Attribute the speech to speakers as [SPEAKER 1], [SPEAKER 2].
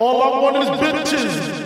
[SPEAKER 1] All I want is bitches.